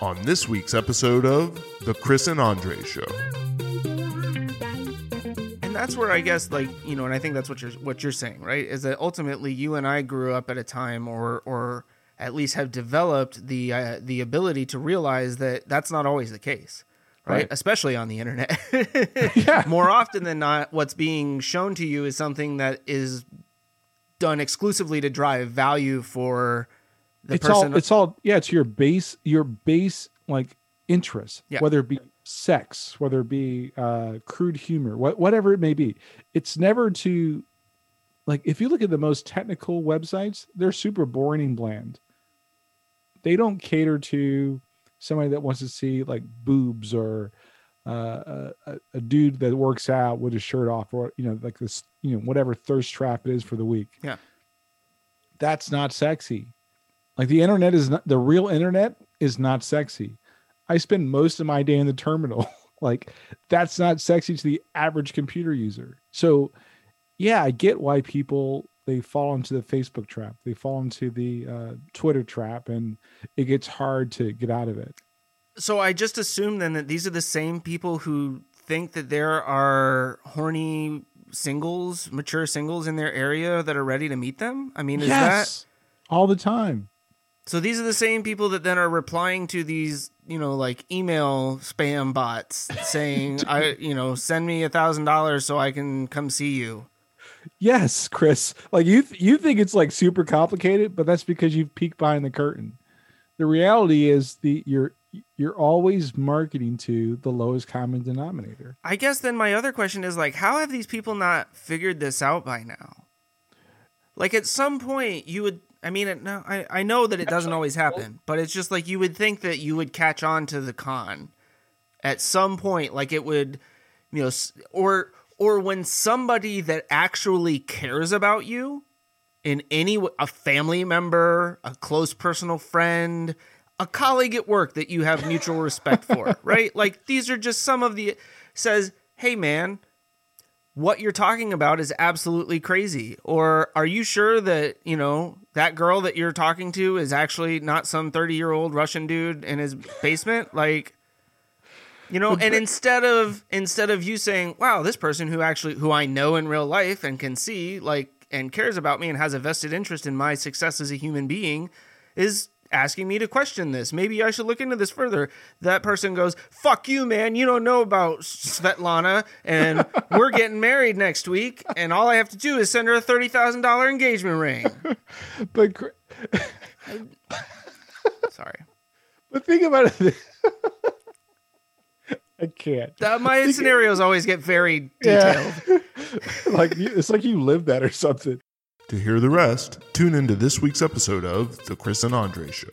on this week's episode of The Chris and Andre Show. And that's where I guess like, you know, and I think that's what you're what you're saying, right? Is that ultimately you and I grew up at a time or or at least have developed the uh, the ability to realize that that's not always the case. Right? Right. Especially on the internet. Yeah. More often than not, what's being shown to you is something that is done exclusively to drive value for the it's person. all it's all yeah it's your base your base like interest Yeah. whether it be sex whether it be uh crude humor what, whatever it may be it's never to like if you look at the most technical websites they're super boring and bland they don't cater to somebody that wants to see like boobs or uh, a- a dude that works out with his shirt off or you know like this you know whatever thirst trap it is for the week Yeah. that's not sexy like the internet is not the real internet is not sexy. I spend most of my day in the terminal. like that's not sexy to the average computer user. So yeah, I get why people they fall into the Facebook trap. They fall into the uh, Twitter trap and it gets hard to get out of it. So I just assume then that these are the same people who think that there are horny singles, mature singles in their area that are ready to meet them. I mean, is that all the time. So? These are the same people that then are replying to these, you know, like email spam bots saying, "I, you know, send me a thousand dollars so I can come see you." Yes, Chris. Like you th- you think it's like super complicated, but that's because you've peeked behind the curtain. The reality is the you're you're always marketing to the lowest common denominator. I guess then my other question is like, how have these people not figured this out by now? Like at some point, you would. I mean, it, no, I I know that it doesn't always happen, but it's just like you would think that you would catch on to the con at some point. Like it would, you know, or or when somebody that actually cares about you in any a family member, a close personal friend, a colleague at work that you have mutual respect for, right? Like these are just some of the says, "Hey man, what you're talking about is absolutely crazy." Or are you sure that, you know, that girl that you're talking to is actually not some 30-year-old Russian dude in his basement? Like you know, and instead of instead of you saying, "Wow, this person who actually who I know in real life and can see like and cares about me and has a vested interest in my success as a human being is asking me to question this. Maybe I should look into this further." That person goes, "Fuck you, man. You don't know about Svetlana and we're getting married next week and all I have to do is send her a $30,000 engagement ring." But Chri- Sorry. but think about it. I can't. Uh, my scenarios always get very detailed. Yeah. like you, it's like you live that or something. To hear the rest, tune into this week's episode of The Chris and Andre Show.